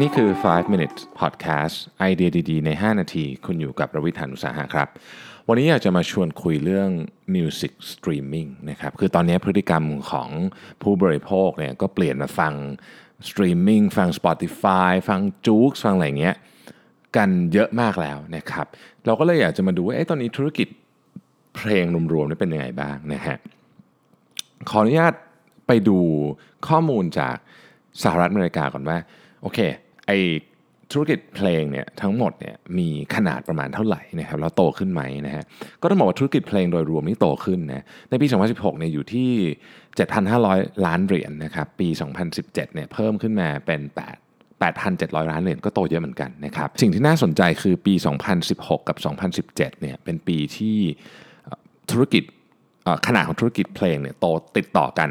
นี่คือ 5 minutes podcast ไอเดียดีๆ ใน 5 นาที คุณอยู่กับประวิทยานุสาหะครับ วันนี้อยากจะมาชวนคุยเรื่อง music streaming นะครับ คือตอนนี้พฤติกรรมของผู้บริโภคเนี่ยก็เปลี่ยนมาฟัง streaming ฟัง Spotify ฟัง j o o x ฟังอะไรเงี้ยกันเยอะมากแล้วนะครับ เราก็เลยอยากจะมาดูว่าตอนนี้ธุรกิจเพลงรวมๆนี่เป็นยังไงบ้างนะฮะ ขออนุญาตไปดูข้อมูลจากสหรัฐอเมริกาก่อนว่า โอเค ไอธุรกิจเพลงเนี่ยทั้งหมดเนี่ยมีขนาดประมาณเท่าไหร่นะครับแล้วโตขึ้นไหมนะฮะก็ต้องบอกว่าธุรกิจเพลงโดยรวมนี่โตขึ้นนะในปี 2016เนี่ยอยู่ที่ 7,500 ล้านเหรียญนนะครับปี 2017เนี่ยเพิ่มขึ้นมาเป็น 8 8,700 ล้านเหรียญก็โตเยอะเหมือนกันนะครับสิ่งที่น่าสนใจคือปี 2016 กับ 2017เนี่ยเป็นปีที่ธุรกิจขนาดของธุรกิจเพลงเนี่ยโตติดต่อกัน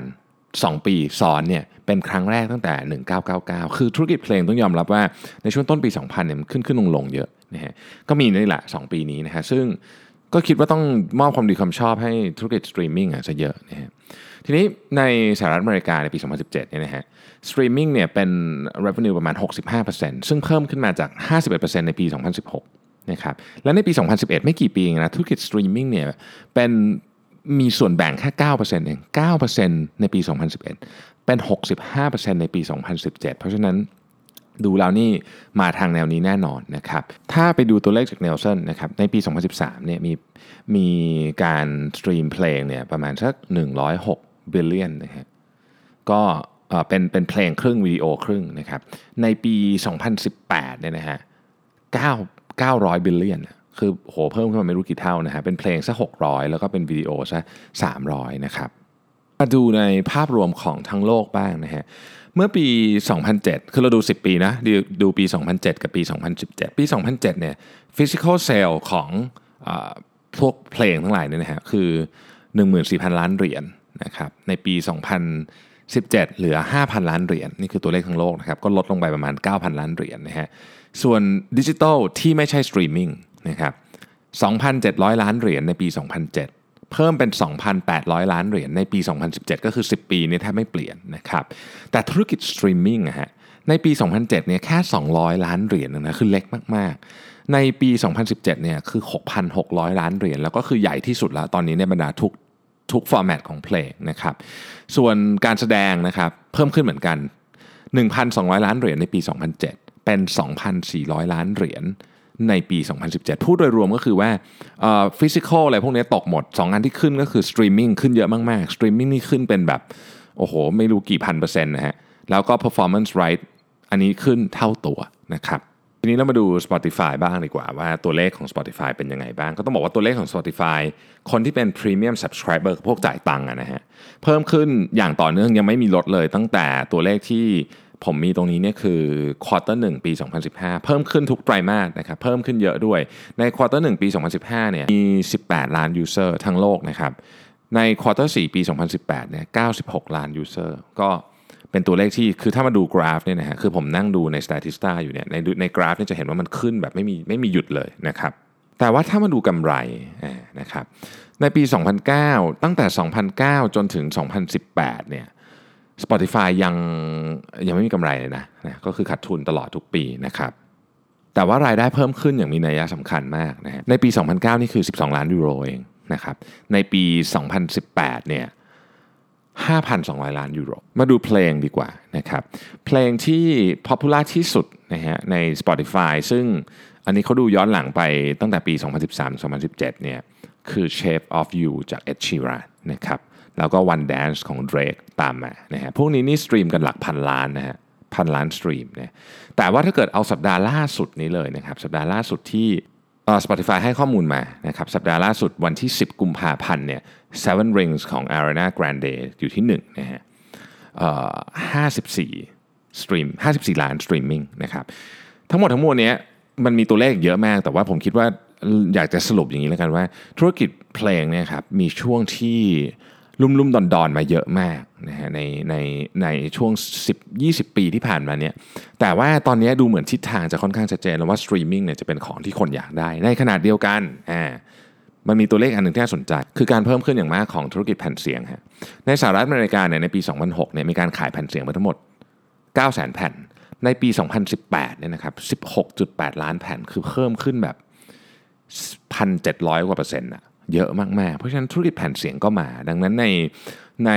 2 ปีซ้อนเนี่ยเป็นครั้งแรกตั้งแต่ 1999 คือธุรกิจเพลงต้องยอมรับว่าในช่วงต้นปี 2000เนี่ยมันขึ้นขึ้นลงลงเยอะนะฮะก็มีนี่แหละ 2 ปีนี้นะฮะซึ่งก็คิดว่าต้องมอบความดีความชอบให้ธุรกิจสตรีมมิ่งอะจะเยอะนะฮะทีนี้ในสหรัฐอเมริกาในปี 2017เนี่ยนะฮะสตรีมมิ่งเนี่ยเป็น revenue ประมาณ 65%ซึ่งเพิ่มขึ้นมาจาก 51%ในปี 2016นะครับและในปี 2011 ไม่กี่ปีเองนะธุรกิจสตรีมมิ่งเนี่ยเป็น มีส่วนแบ่งแค่ 9%เอง 9%ในปี 2011 เป็น 65%ในปี 2017 เพราะฉะนั้นดูแล้วนี่มาทางแนวนี้แน่นอนนะครับ ถ้าไปดูตัวเลขจากเนลสันนะครับ ในปี 2013 เนี่ยมีมีการสตรีมเพลงเนี่ยประมาณสัก 106 billion นะฮะ ก็เป็นเป็นเพลงครึ่งวิดีโอครึ่งนะครับ ในปี 2018 เนี่ยนะฮะ9 900 บิลเลียน คือโหเพิ่มขึ้นมาไม่รู้กี่เท่านะฮะเป็นเพลงซะ600 แล้วก็เป็นวิดีโอซะ300 นะครับ มาดูในภาพรวมของทั้งโลกบ้างนะฮะเมื่อปี 2007 คือเราดู 10 ปีนะดดูปี 2007 กับปี 2017 ปี 2007 เนี่ย physical sale ของอพวกเพลงทั้งหลายเนี่ยนะฮะคือ 14,000 ล้านเหรียญนนะครับ ในปี 2017 เหลือ 5,000 ล้านเหรียญนี่คือตัวเลขทั้งโลกนะครับ ก็ลดลงไปประมาณ 9,000 ล้านเหรียญนะฮะ ส่วนดิจิทัลที่ไม่ใช่สตรีมมิ่ง นะครับ2,700 ล้านเหรียญในปี 2007 เพิ่มเป็น 2,800 ล้านเหรียญในปี 2017 ก็คือ 10 ปีนี้แทบไม่เปลี่ยนนะครับแต่ธุรกิจสตรีมมิ่งอะฮะในปี 2007 เนี่ยแค่ 200 ล้านเหรียญนะคือเล็กมาก ๆ ในปี 2017 เนี่ยคือ 6,600 ล้านเหรียญแล้วก็คือใหญ่ที่สุดแล้วตอนนี้ในบรรดาทุกทุก format ของเพลงนะครับส่วนการแสดงนะครับเพิ่มขึ้นเหมือนกัน 1,200 ล้านเหรียญในปี 2007 เป็น 2,400 ล้านเหรียญ ในปี 2017 พูดโดยรวมก็คือว่า physical อะไรพวกนี้ตกหมด 2 อันที่ขึ้นก็คือสตรีมมิ่งขึ้นเยอะมากๆสตรีมมิ่งนี่ขึ้นเป็นแบบ โอ้โห ไม่รู้กี่พันเปอร์เซ็นต์นะฮะ แล้วก็ performance right อันนี้ขึ้นเท่าตัวนะครับทีนี้เรามาดู Spotify บ้างดีกว่า ว่าตัวเลขของ Spotify เป็นยังไงบ้าง ก็ต้องบอกว่าตัวเลขของ Spotify คนที่เป็น Premium Subscriber พวกจ่ายตังค์นะฮะเพิ่มขึ้นอย่างต่อเนื่องยังไม่มีลดเลยตั้งแต่ตัวเลขที่ ผมมีตรงนี้เนี่ยคือ quarter 1 ปี 2015 เพิ่มขึ้นทุกไตรมาสนะครับเพิ่มขึ้นเยอะด้วยใน quarter 1 ปี 2015 เนี่ยมี 18 ล้าน user ทั้งโลกนะครับใน quarter 4ปี 2018 เนี่ย 96 ล้าน user ก็เป็นตัวเลขที่คือถ้ามาดูกราฟเนี่ยนะฮะคือผมนั่งดูใน Statista อยู่เนี่ยในในกราฟเนี่ยจะเห็นว่ามันขึ้นแบบไม่มีไม่มีหยุดเลยนะครับแต่ว่าถ้ามาดูกำไรนะครับในปี 2009 ตั้งแต่ 2009 จนถึง 2018 เนี่ย Spotify ยังยังไม่มีกำไรเลยนะนะ ก็คือขาดทุนตลอดทุกปีนะครับ แต่ว่ารายได้เพิ่มขึ้นอย่างมีนัยสำคัญมากนะฮะในปี 2009 นี่คือ 12 ล้านยูโรเองนะครับ ในปี 2018 เนี่ย 5,200 ล้านยูโร มาดูเพลงดีกว่านะครับ เพลงที่popular ที่สุดนะฮะใน Spotify ซึ่งอันนี้เขาดูย้อนหลังไปตั้งแต่ปี 2013-2017 เนี่ย คือ Shape of You จาก Ed Sheeran นะครับ แล้วก็ One Dance ของ Drake ตามมานะฮะพวกนี้นี่สตรีมกันหลักพันล้านนะฮะพันล้านสตรีมเนี่ยแต่ว่าถ้าเกิดเอาสัปดาห์ล่าสุดนี้เลยนะครับสัปดาห์ล่าสุดที่ Spotify ให้ข้อมูลมานะครับสัปดาห์ล่าสุดวันที่ 10 กุมภาพันธ์เนี่ย Seven Rings ของ Ariana Grande อยู่ที่1นะฮะห้าสิบสี่สตรีม54 ล้านสตรีมมิ่งนะครับทั้งหมดทั้งมวลนี้มันมีตัวเลขเยอะมาก แต่ว่าผมคิดว่าอยากจะสรุปอย่างนี้แล้วกันว่า ธุรกิจเพลงเนี่ยครับมีช่วงที่ ลุ่มลุ่มดอนดอนมาเยอะมากนะฮะในในในช่วง 10-20 ปีที่ผ่านมาเนี่ยแต่ว่าตอนนี้ดูเหมือนทิศทางจะค่อนข้างชัดเจนแล้วว่าสตรีมมิ่งเนี่ยจะเป็นของที่คนอยากได้ ในขณะเดียวกันอ่ามันมีตัวเลขอันหนึ่งที่น่าสนใจ คือการเพิ่มขึ้นอย่างมากของธุรกิจแผ่นเสียงฮะในสหรัฐอเมริกาเนี่ยในปี 2006เนี่ยมีการขายแผ่นเสียงไปทั้งหมด 9 0 0 0 0 0 แผ่น ในปี 2018เนี่ยนะครับ 16.8 ล้านแผ่นคือเพิ่มขึ้นแบบ 1,700 กว่าเปอร์เซ็นต์อะ เยอะมากๆ เพราะฉะนั้นธุรกิจแผ่นเสียงก็มา ดังนั้นในใน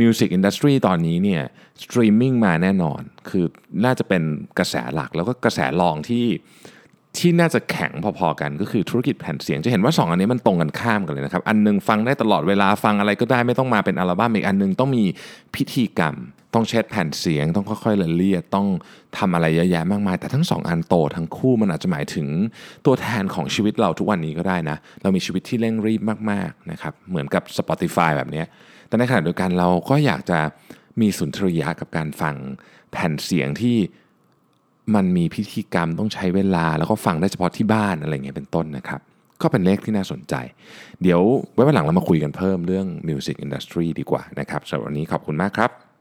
music industry ตอนนี้เนี่ยสตรีมมิ่งมาแน่นอน คือน่าจะเป็นกระแสหลักแล้วก็กระแสรองที่ที่น่าจะแข็งพอๆกันก็คือธุรกิจแผ่นเสียง จะเห็นว่า 2 อันนี้มันตรงกันข้ามกันเลยนะครับ อันนึงฟังได้ตลอดเวลาฟังอะไรก็ได้ไม่ต้องมาเป็นอัลบั้มอีกอันนึงต้องมีพิธีกรรม ต้องเช็ดแผ่นเสียง ต้องค่อยๆละเลียดต้องทำอะไรเยอะแยะมากมาย แต่ทั้งสองอันโตทั้งคู่มันอาจจะหมายถึงตัวแทนของชีวิตเราทุกวันนี้ก็ได้นะ เรามีชีวิตที่เร่งรีบมากๆนะครับเหมือนกับ Spotify แบบนี้ แต่ในขณะเดียวกันเราก็อยากจะมีสุนทรียะกับการฟังแผ่นเสียงที่มันมีพิธีกรรมต้องใช้เวลา แล้วก็ฟังได้เฉพาะที่บ้านอะไรเงี้ยเป็นต้นนะครับก็เป็นเลขที่น่าสนใจ เดี๋ยวไว้วันหลังเรามาคุยกันเพิ่มเรื่อง Music Industry ดีกว่านะครับสำหรับวันนี้ขอบคุณมากครับ